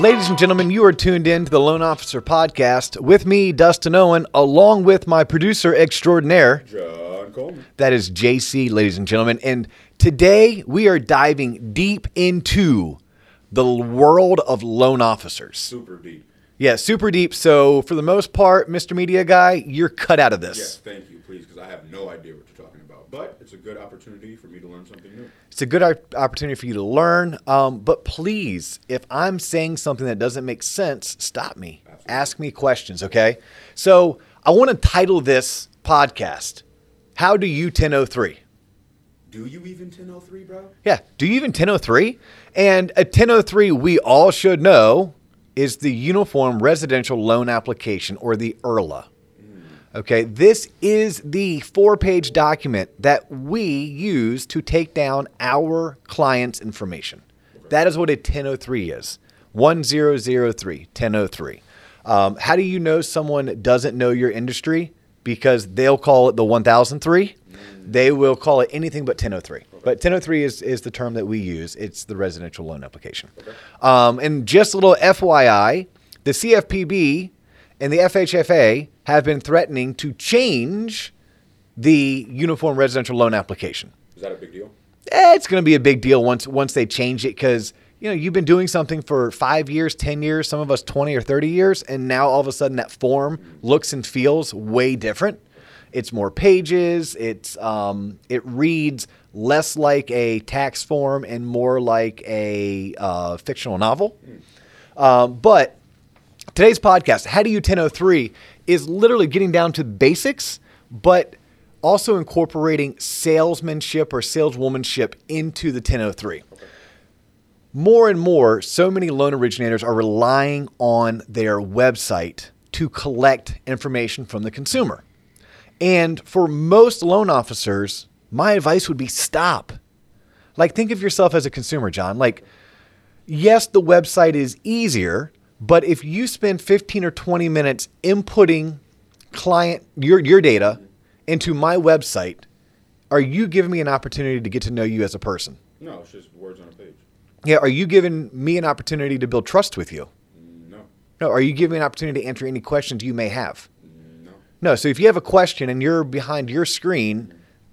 Ladies and gentlemen, you are tuned in to the Loan Officer Podcast with me, Dustin Owen, along with my producer extraordinaire. John Coleman. That is JC, ladies and gentlemen. And today we are diving deep into the world of loan officers. Super deep. Yeah, super deep. So, for the most part, Mr. Media Guy, you're cut out of this. Yes, thank you, please, because I have no idea what you're talking about. But it's a good opportunity for me to learn something new. It's a good opportunity for you to learn. Um, but please, if I'm saying something that doesn't make sense, stop me. Absolutely. Ask me questions, okay? So I want to title this podcast, How Do You 1003? Do you even 1003, bro? Yeah. Do you even 1003? And a 1003, we all should know, is the Uniform Residential Loan Application or the E IRLA. Okay, this is the four page document that we use to take down our client's information. That is what a 1003 is 1003, 1003. Um, how do you know someone doesn't know your industry? Because they'll call it the 1003. They will call it anything but 1003. But 1003 is, is the term that we use. It's the residential loan application. Um, and just a little FYI, the CFPB and the FHFA have been threatening to change the uniform residential loan application. Is that a big deal? Eh, it's going to be a big deal once once they change it because you know you've been doing something for five years, ten years, some of us twenty or thirty years, and now all of a sudden that form looks and feels way different. It's more pages. It's um, it reads less like a tax form and more like a uh, fictional novel. Um, but today's podcast, How Do You 1003, is literally getting down to basics, but also incorporating salesmanship or saleswomanship into the 1003. More and more, so many loan originators are relying on their website to collect information from the consumer. And for most loan officers, my advice would be stop. Like, think of yourself as a consumer, John. Like, yes, the website is easier, but if you spend 15 or 20 minutes inputting client your your data into my website, are you giving me an opportunity to get to know you as a person? No, it's just words on a page. Yeah, are you giving me an opportunity to build trust with you? No, No, are you giving me an opportunity to answer any questions you may have? no. No, so if you have a question and you're behind your screen,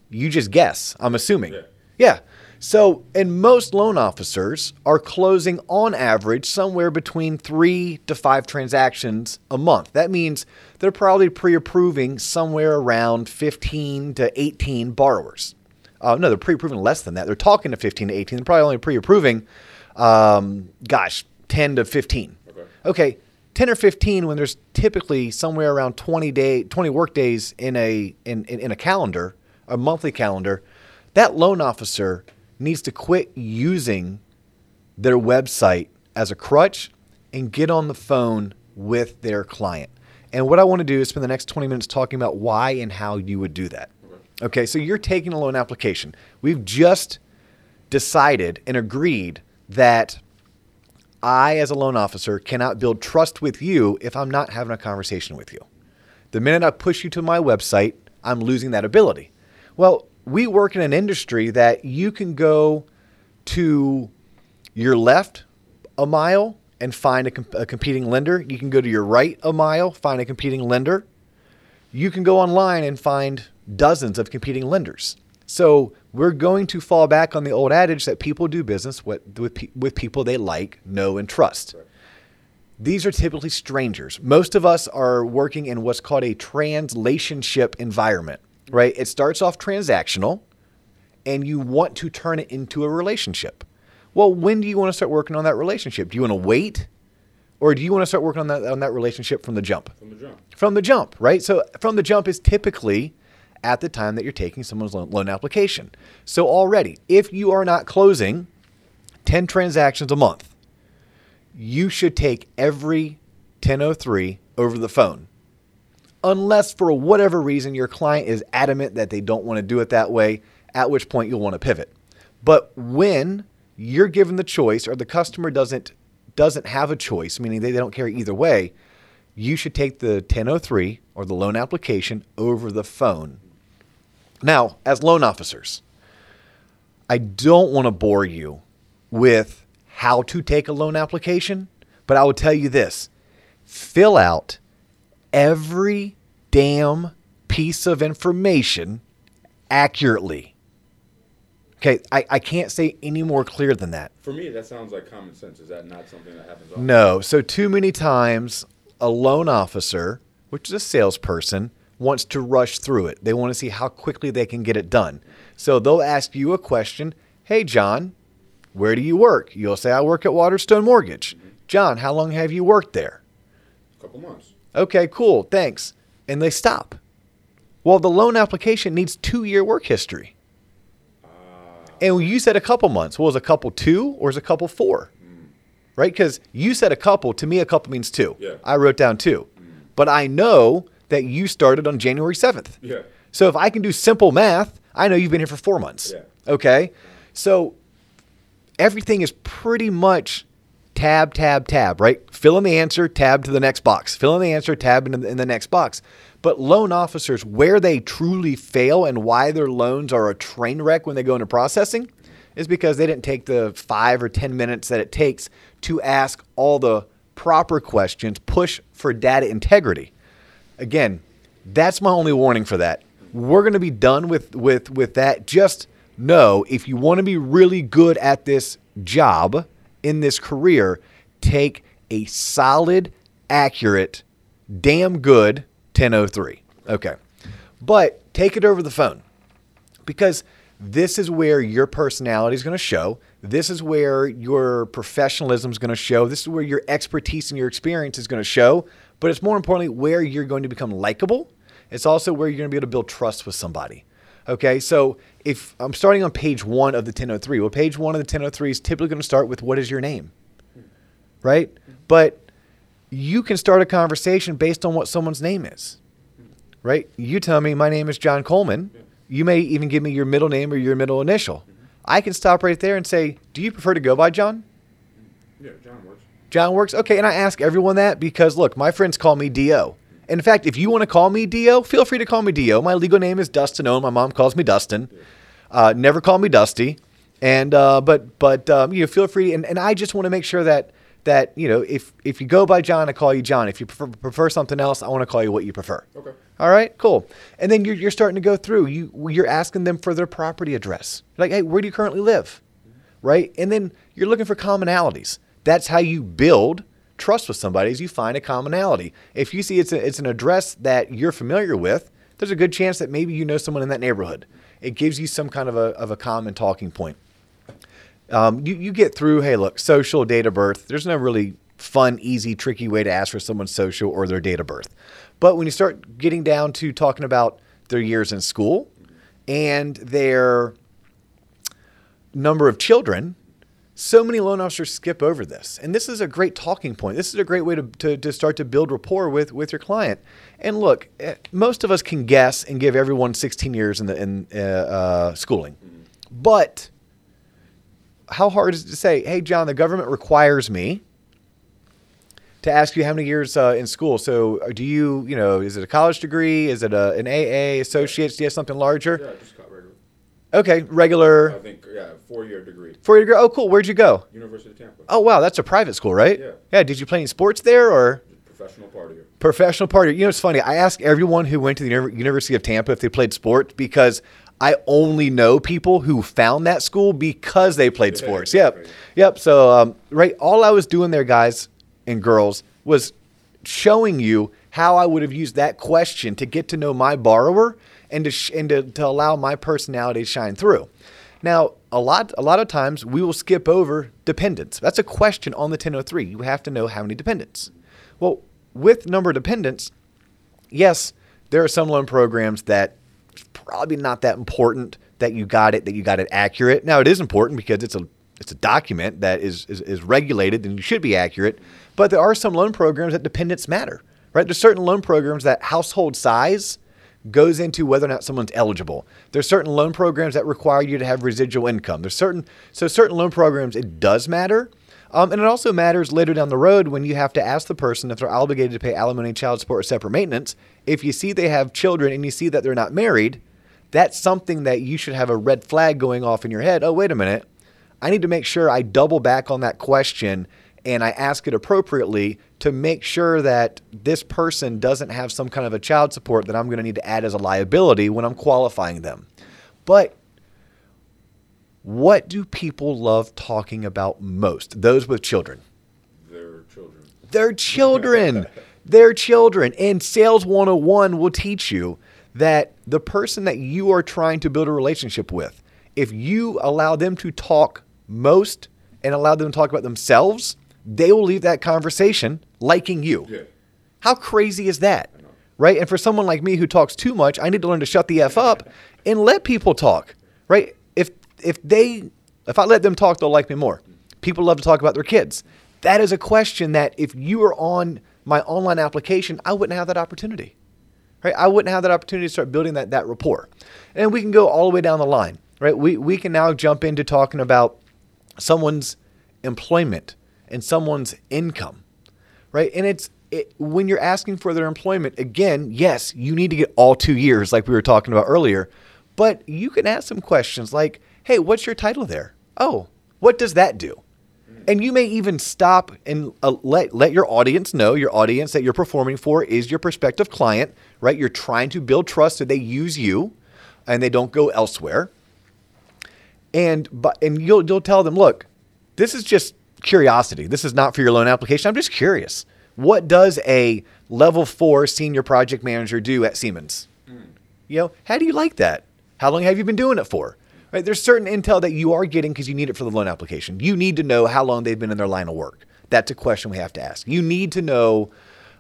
you just guess, I'm assuming. Yeah. Yeah. So, and most loan officers are closing on average somewhere between three to five transactions a month. That means they're probably pre approving somewhere around 15 to 18 borrowers. Uh, no, they're pre approving less than that. They're talking to 15 to 18. They're probably only pre approving, um, gosh, 10 to 15. Okay. Okay, 10 or 15 when there's typically somewhere around 20 day 20 work days in a in, in, in a calendar, a monthly calendar, that loan officer needs to quit using their website as a crutch and get on the phone with their client. And what I want to do is spend the next 20 minutes talking about why and how you would do that. Okay, so you're taking a loan application. We've just decided and agreed that I, as a loan officer, cannot build trust with you if I'm not having a conversation with you. The minute I push you to my website, I'm losing that ability. Well, we work in an industry that you can go to your left a mile and find a, com- a competing lender. You can go to your right a mile, find a competing lender. You can go online and find dozens of competing lenders. So we're going to fall back on the old adage that people do business with, with, pe- with people they like, know, and trust. These are typically strangers. Most of us are working in what's called a translationship environment, right? It starts off transactional and you want to turn it into a relationship. Well, when do you want to start working on that relationship? Do you want to wait or do you want to start working on that, on that relationship from the jump? From the jump. From the jump, right? So from the jump is typically at the time that you're taking someone's loan, loan application. So already, if you are not closing 10 transactions a month, you should take every 1003 over the phone. Unless for whatever reason your client is adamant that they don't want to do it that way, at which point you'll want to pivot. But when you're given the choice or the customer doesn't doesn't have a choice, meaning they, they don't care either way, you should take the 1003 or the loan application over the phone. Now, as loan officers, I don't want to bore you with how to take a loan application, But I will tell you this fill out every damn piece of information accurately. Okay, I, I can't say any more clear than that. For me, that sounds like common sense. Is that not something that happens often? No. So, too many times, a loan officer, which is a salesperson, wants to rush through it. They want to see how quickly they can get it done. So, they'll ask you a question Hey, John, where do you work? You'll say, I work at Waterstone Mortgage. Mm-hmm. John, how long have you worked there? A couple months. Okay, cool, thanks. And they stop. Well, the loan application needs two year work history. Uh, and you said a couple months. Well, is a couple two or is a couple four? Hmm. Right? Because you said a couple. To me, a couple means two. Yeah. I wrote down two. Hmm. But I know that you started on January 7th. Yeah. So if I can do simple math, I know you've been here for four months. Yeah. Okay. So everything is pretty much tab, tab, tab, right? Fill in the answer, tab to the next box. Fill in the answer, tab in the, in the next box. But loan officers, where they truly fail and why their loans are a train wreck when they go into processing is because they didn't take the five or 10 minutes that it takes to ask all the proper questions, push for data integrity. Again, that's my only warning for that. We're going to be done with, with, with that. Just know if you want to be really good at this job in this career, take a solid, accurate, damn good 1003. Okay. But take it over the phone because this is where your personality is going to show. This is where your professionalism is going to show. This is where your expertise and your experience is going to show. But it's more importantly where you're going to become likable. It's also where you're going to be able to build trust with somebody. Okay, so if I'm starting on page one of the 1003, well, page one of the 1003 is typically going to start with what is your name, right? But you can start a conversation based on what someone's name is, right? You tell me my name is John Coleman. You may even give me your middle name or your middle initial. I can stop right there and say, Do you prefer to go by John? Yeah, John works. John works. Okay, and I ask everyone that because look, my friends call me Do. In fact, if you want to call me Dio, feel free to call me Dio. My legal name is Dustin Owen. My mom calls me Dustin. Uh, never call me Dusty. And uh, but but um, you know, feel free. And, and I just want to make sure that that you know if if you go by John, I call you John. If you prefer, prefer something else, I want to call you what you prefer. Okay. All right, cool. And then you're, you're starting to go through. You you're asking them for their property address. Like, hey, where do you currently live? Right? And then you're looking for commonalities. That's how you build trust with somebody. Is you find a commonality. If you see it's a, it's an address that you're familiar with, there's a good chance that maybe you know someone in that neighborhood. It gives you some kind of a of a common talking point. Um, you, you get through, hey, look, social, date of birth. There's no really fun, easy, tricky way to ask for someone's social or their date of birth. But when you start getting down to talking about their years in school and their number of children, so many loan officers skip over this. And this is a great talking point. This is a great way to, to, to start to build rapport with, with your client. And look, eh, most of us can guess and give everyone 16 years in, the, in uh, uh, schooling. But how hard is it to say, hey, John, the government requires me to ask you how many years uh, in school. So uh, do you, you know, is it a college degree? Is it a, an AA, associates? Do you have something larger? Yeah, Got regular. I think, yeah, four year degree. four year degree. Oh, cool. Where'd you go? University of Tampa. Oh, wow. That's a private school, right? Yeah. Yeah. Did you play any sports there or Professional partier. professional partier. You know, it's funny. I ask everyone who went to the University of Tampa if they played sports because I only know people who found that school because they played sports. Yep. Yep. So, um, right. All I was doing there, guys and girls, was showing you how I would have used that question to get to know my borrower and to, sh- and to, to allow my personality to shine through. Now, a lot a lot of times we will skip over dependents. That's a question on the 1003. You have to know how many dependents. Well, with number of dependents, yes, there are some loan programs that it's probably not that important that you got it, that you got it accurate. Now it is important because it's a it's a document that is, is, is regulated and you should be accurate. But there are some loan programs that dependents matter. Right? There's certain loan programs that household size goes into whether or not someone's eligible. There's certain loan programs that require you to have residual income. There's certain so certain loan programs it does matter. Um, and it also matters later down the road when you have to ask the person if they're obligated to pay alimony, child support, or separate maintenance. If you see they have children and you see that they're not married, that's something that you should have a red flag going off in your head. Oh, wait a minute. I need to make sure I double back on that question and I ask it appropriately to make sure that this person doesn't have some kind of a child support that I'm going to need to add as a liability when I'm qualifying them. But what do people love talking about most? Those with children. Their children. Their children. Their children. And Sales 101 will teach you that the person that you are trying to build a relationship with, if you allow them to talk most and allow them to talk about themselves, they will leave that conversation liking you. Yeah. How crazy is that? Right? And for someone like me who talks too much, I need to learn to shut the F up and let people talk. Right? If if they if I let them talk, they'll like me more. People love to talk about their kids. That is a question that if you were on my online application, I wouldn't have that opportunity. Right? I wouldn't have that opportunity to start building that that rapport. And we can go all the way down the line. Right? We we can now jump into talking about someone's employment and someone's income. Right? And it's it, when you're asking for their employment, again, yes, you need to get all two years, like we were talking about earlier. But you can ask some questions like, hey, what's your title there? Oh, what does that do? And you may even stop and uh, let, let your audience know, your audience that you're performing for is your prospective client, right? You're trying to build trust so they use you and they don't go elsewhere. And but and you'll you'll tell them, look, this is just curiosity. This is not for your loan application. I'm just curious. What does a level four senior project manager do at Siemens? You know, how do you like that? How long have you been doing it for? Right? There's certain intel that you are getting because you need it for the loan application. You need to know how long they've been in their line of work. That's a question we have to ask. You need to know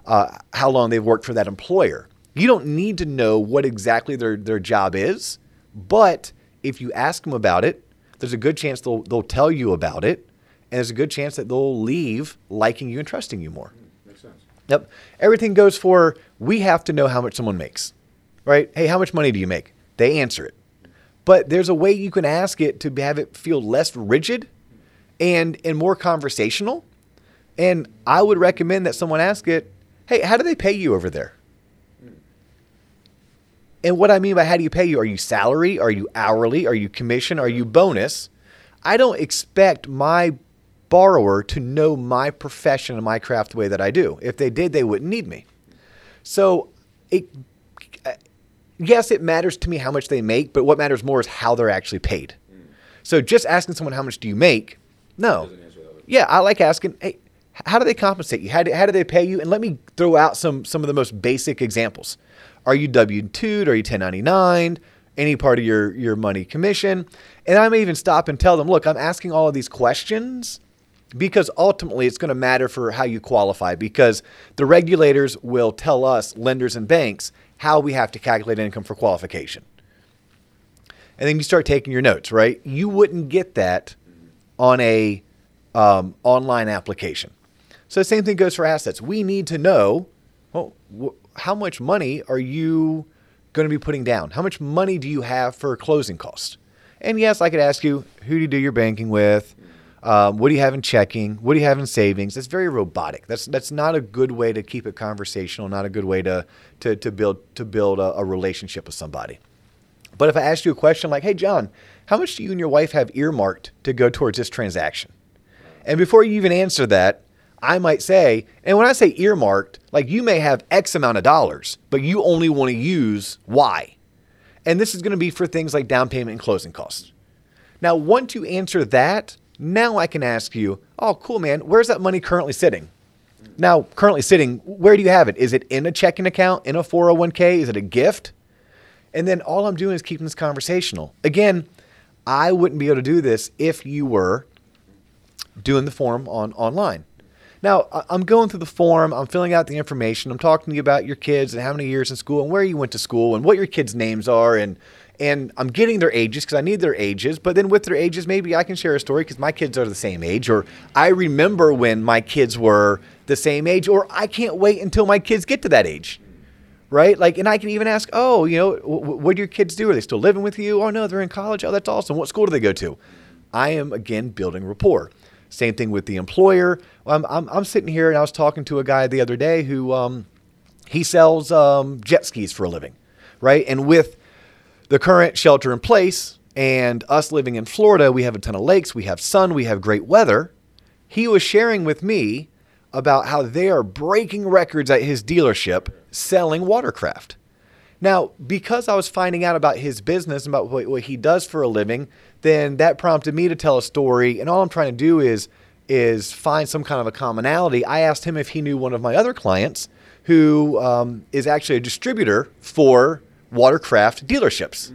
uh, how long they've worked for that employer. You don't need to know what exactly their, their job is, but if you ask them about it, there's a good chance they'll, they'll tell you about it, and there's a good chance that they'll leave liking you and trusting you more. Mm, makes sense. Yep. Everything goes for we have to know how much someone makes, right? Hey, how much money do you make? They answer it. But there's a way you can ask it to have it feel less rigid and and more conversational. And I would recommend that someone ask it, "Hey, how do they pay you over there?" Mm. And what I mean by how do you pay you? Are you salary? Are you hourly? Are you commission? Are you bonus? I don't expect my borrower to know my profession and my craft the way that I do. If they did, they wouldn't need me. So, it, uh, yes, it matters to me how much they make, but what matters more is how they're actually paid. So, just asking someone how much do you make? No. Doesn't answer that. Yeah, I like asking, hey, how do they compensate you? How do, how do they pay you? And let me throw out some some of the most basic examples. Are you W 2'd? Are you 1099? Any part of your, your money commission? And I may even stop and tell them, look, I'm asking all of these questions because ultimately it's going to matter for how you qualify because the regulators will tell us, lenders and banks, how we have to calculate income for qualification. And then you start taking your notes, right? You wouldn't get that on a um, online application. So the same thing goes for assets. We need to know, well, wh- how much money are you going to be putting down? How much money do you have for closing costs? And yes, I could ask you, who do you do your banking with? Um, what do you have in checking? What do you have in savings? That's very robotic. That's that's not a good way to keep it conversational. Not a good way to to, to build to build a, a relationship with somebody. But if I asked you a question like, "Hey, John, how much do you and your wife have earmarked to go towards this transaction?" And before you even answer that, I might say, and when I say earmarked, like you may have X amount of dollars, but you only want to use Y. And this is going to be for things like down payment and closing costs. Now, once you answer that, now I can ask you, oh, cool, man, where's that money currently sitting? Now, currently sitting, where do you have it? Is it in a checking account, in a 401k? Is it a gift? And then all I'm doing is keeping this conversational. Again, I wouldn't be able to do this if you were doing the form on online. Now, I'm going through the form, I'm filling out the information, I'm talking to you about your kids and how many years in school and where you went to school and what your kids' names are and and I'm getting their ages because I need their ages, but then with their ages maybe I can share a story because my kids are the same age or I remember when my kids were the same age or I can't wait until my kids get to that age. Right? Like and I can even ask, "Oh, you know, wh- what do your kids do? Are they still living with you? Oh no, they're in college. Oh, that's awesome. What school do they go to?" I am again building rapport. Same thing with the employer. I'm, I'm, I'm sitting here and I was talking to a guy the other day who um, he sells um, jet skis for a living, right? And with the current shelter in place and us living in Florida, we have a ton of lakes, we have sun, we have great weather. he was sharing with me about how they are breaking records at his dealership selling watercraft. Now, because I was finding out about his business and about what, what he does for a living, then that prompted me to tell a story. And all I'm trying to do is is find some kind of a commonality. I asked him if he knew one of my other clients who um, is actually a distributor for watercraft dealerships.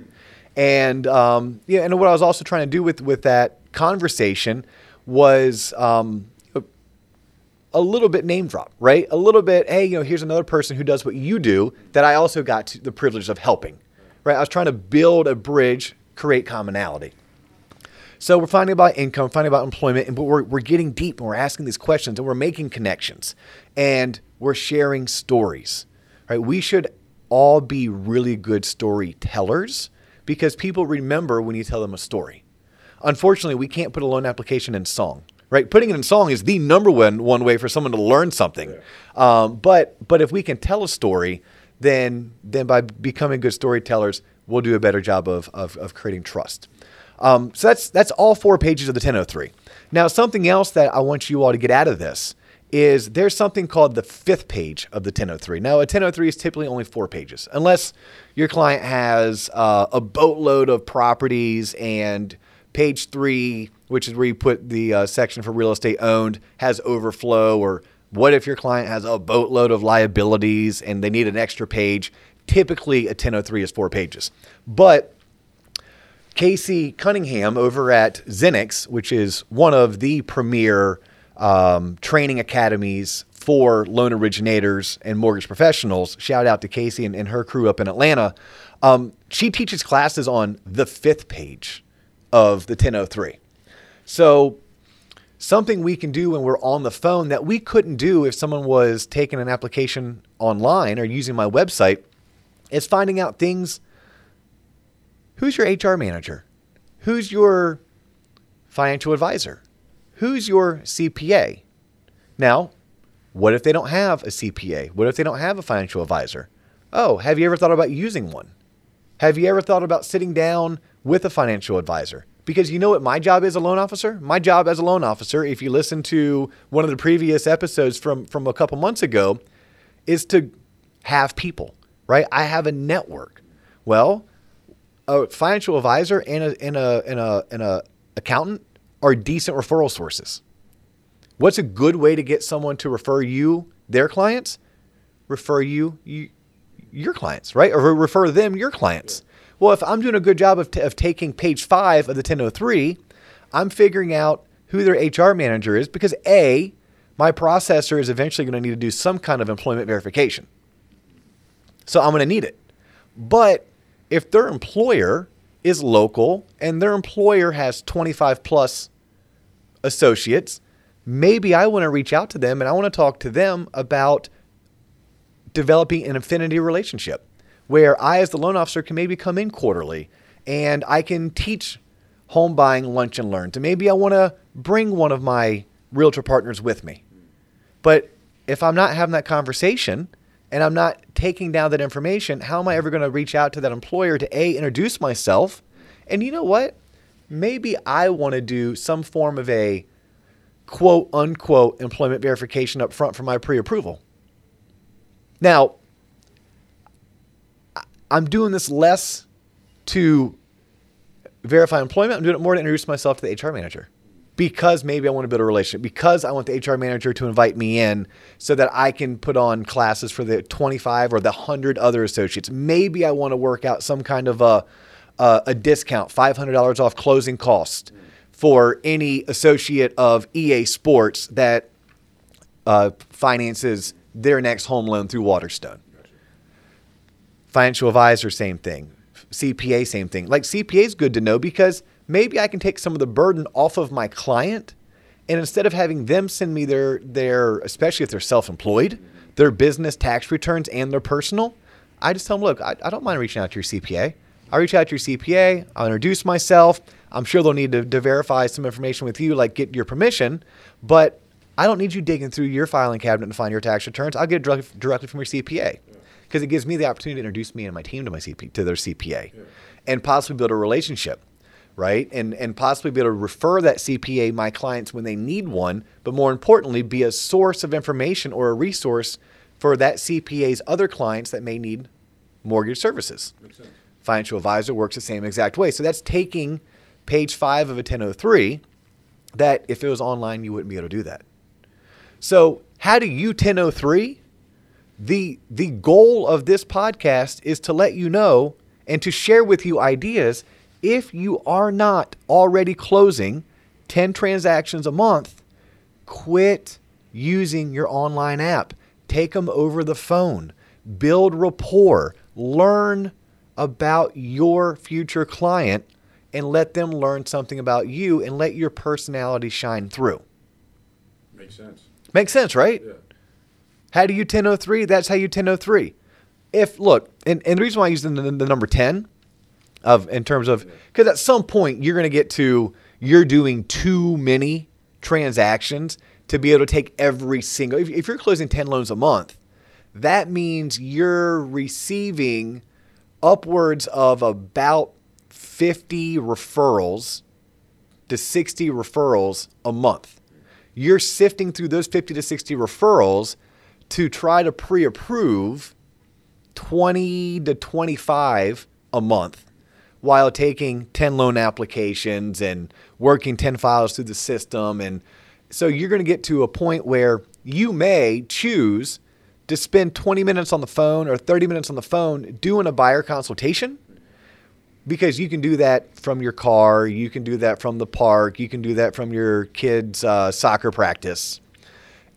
And um, yeah, and what I was also trying to do with with that conversation was um, a little bit name drop, right? A little bit, hey, you know, here's another person who does what you do that I also got the privilege of helping, right? I was trying to build a bridge, create commonality. So we're finding about income, finding about employment, and but we're, we're getting deep and we're asking these questions and we're making connections and we're sharing stories, right? We should all be really good storytellers because people remember when you tell them a story. Unfortunately, we can't put a loan application in song right? Putting it in song is the number one one way for someone to learn something. Yeah. Um, but but if we can tell a story, then then by becoming good storytellers, we'll do a better job of of, of creating trust. Um, so that's that's all four pages of the 1003. Now something else that I want you all to get out of this is there's something called the fifth page of the 1003. Now, a 1003 is typically only four pages, unless your client has uh, a boatload of properties and page three which is where you put the uh, section for real estate owned, has overflow, or what if your client has a boatload of liabilities and they need an extra page? Typically, a 1003 is four pages. But Casey Cunningham over at XINNIX, which is one of the premier um, training academies for loan originators and mortgage professionals. Shout out to Casey and, and her crew up in Atlanta. Um, she teaches classes on the fifth page of the 1003. So, something we can do when we're on the phone that we couldn't do if someone was taking an application online or using my website is finding out things. Who's your HR manager? Who's your financial advisor? Who's your CPA? Now, what if they don't have a CPA? What if they don't have a financial advisor? Oh, have you ever thought about using one? Have you ever thought about sitting down with a financial advisor? Because you know what my job is a loan officer? My job as a loan officer, if you listen to one of the previous episodes from, from a couple months ago, is to have people, right? I have a network. Well, a financial advisor and a, and a, and a, and a accountant are decent referral sources. What's a good way to get someone to refer you their clients? Refer you, you your clients, right? Or refer them your clients. Well, if I'm doing a good job of, t- of taking page five of the 1003, I'm figuring out who their HR manager is because A, my processor is eventually going to need to do some kind of employment verification. So I'm going to need it. But if their employer is local and their employer has 25 plus associates, maybe I want to reach out to them and I want to talk to them about developing an affinity relationship where I, as the loan officer, can maybe come in quarterly and I can teach home buying lunch and learn. To maybe I want to bring one of my realtor partners with me. But if I'm not having that conversation and I'm not taking down that information, how am I ever going to reach out to that employer to A, introduce myself? And you know what? Maybe I want to do some form of a quote unquote employment verification up front for my pre approval. Now, I'm doing this less to verify employment. I'm doing it more to introduce myself to the HR manager because maybe I want to build a relationship, because I want the HR manager to invite me in so that I can put on classes for the 25 or the 100 other associates. Maybe I want to work out some kind of a, a, a discount, $500 off closing cost for any associate of EA Sports that uh, finances their next home loan through Waterstone. Financial advisor, same thing. CPA, same thing. Like CPA is good to know because maybe I can take some of the burden off of my client, and instead of having them send me their their, especially if they're self-employed, their business tax returns and their personal, I just tell them, look, I, I don't mind reaching out to your CPA. I reach out to your CPA. I'll introduce myself. I'm sure they'll need to, to verify some information with you, like get your permission, but I don't need you digging through your filing cabinet to find your tax returns. I'll get it directly, directly from your CPA because it gives me the opportunity to introduce me and my team to my CP to their CPA, and possibly build a relationship. right? And and possibly be able to refer that CPA my clients when they need one, but more importantly, be a source of information or a resource for that CPA's other clients that may need mortgage services. Makes sense. Financial advisor works the same exact way. So that's taking page five of a 1003 that if it was online, you wouldn't be able to do that. So how do you 1003? The, the goal of this podcast is to let you know and to share with you ideas if you are not already closing 10 transactions a month, quit using your online app. Take them over the phone. Build rapport. Learn about your future client and let them learn something about you and let your personality shine through. Makes sense. Makes sense, right? Yeah. How do you 1003? That's how you 1003. If look, and, and the reason why I use the, the, the number 10 of in terms of because at some point you're going to get to you're doing too many transactions to be able to take every single. If, if you're closing 10 loans a month, that means you're receiving upwards of about 50 referrals to 60 referrals a month. You're sifting through those 50 to 60 referrals to try to pre approve 20 to 25 a month while taking 10 loan applications and working 10 files through the system. And so you're going to get to a point where you may choose to spend 20 minutes on the phone or 30 minutes on the phone doing a buyer consultation because you can do that from your car, you can do that from the park, you can do that from your kids' uh, soccer practice.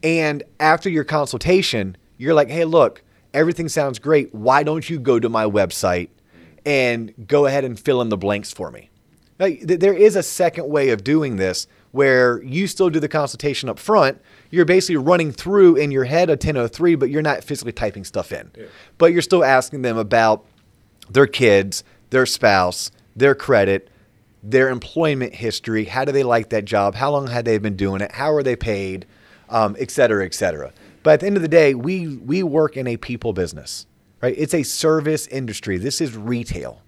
And after your consultation, you're like, hey, look, everything sounds great. Why don't you go to my website and go ahead and fill in the blanks for me? Now, th- there is a second way of doing this where you still do the consultation up front. You're basically running through in your head a 1003, but you're not physically typing stuff in. Yeah. But you're still asking them about their kids, their spouse, their credit, their employment history. How do they like that job? How long had they been doing it? How are they paid? Um, et cetera, et cetera. But at the end of the day, we we work in a people business, right? It's a service industry. This is retail.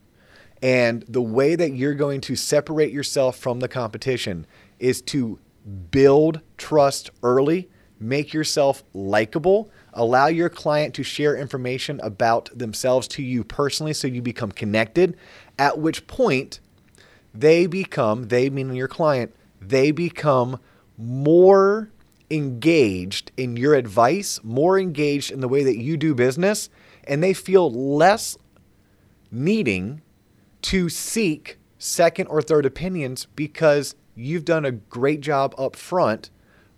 And the way that you're going to separate yourself from the competition is to build trust early, make yourself likable, allow your client to share information about themselves to you personally so you become connected, at which point they become, they meaning your client, they become more engaged in your advice, more engaged in the way that you do business, and they feel less needing to seek second or third opinions because you've done a great job up front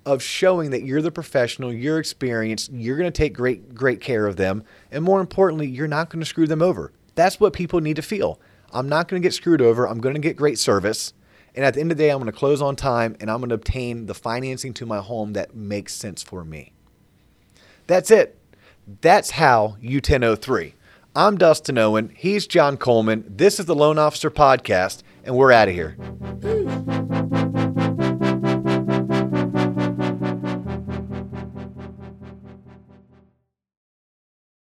of showing that you're the professional, you're experienced, you're going to take great great care of them, and more importantly, you're not going to screw them over. That's what people need to feel. I'm not going to get screwed over. I'm going to get great service. And at the end of the day, I'm going to close on time and I'm going to obtain the financing to my home that makes sense for me. That's it. That's how you 1003. I'm Dustin Owen. He's John Coleman. This is the Loan Officer Podcast, and we're out of here.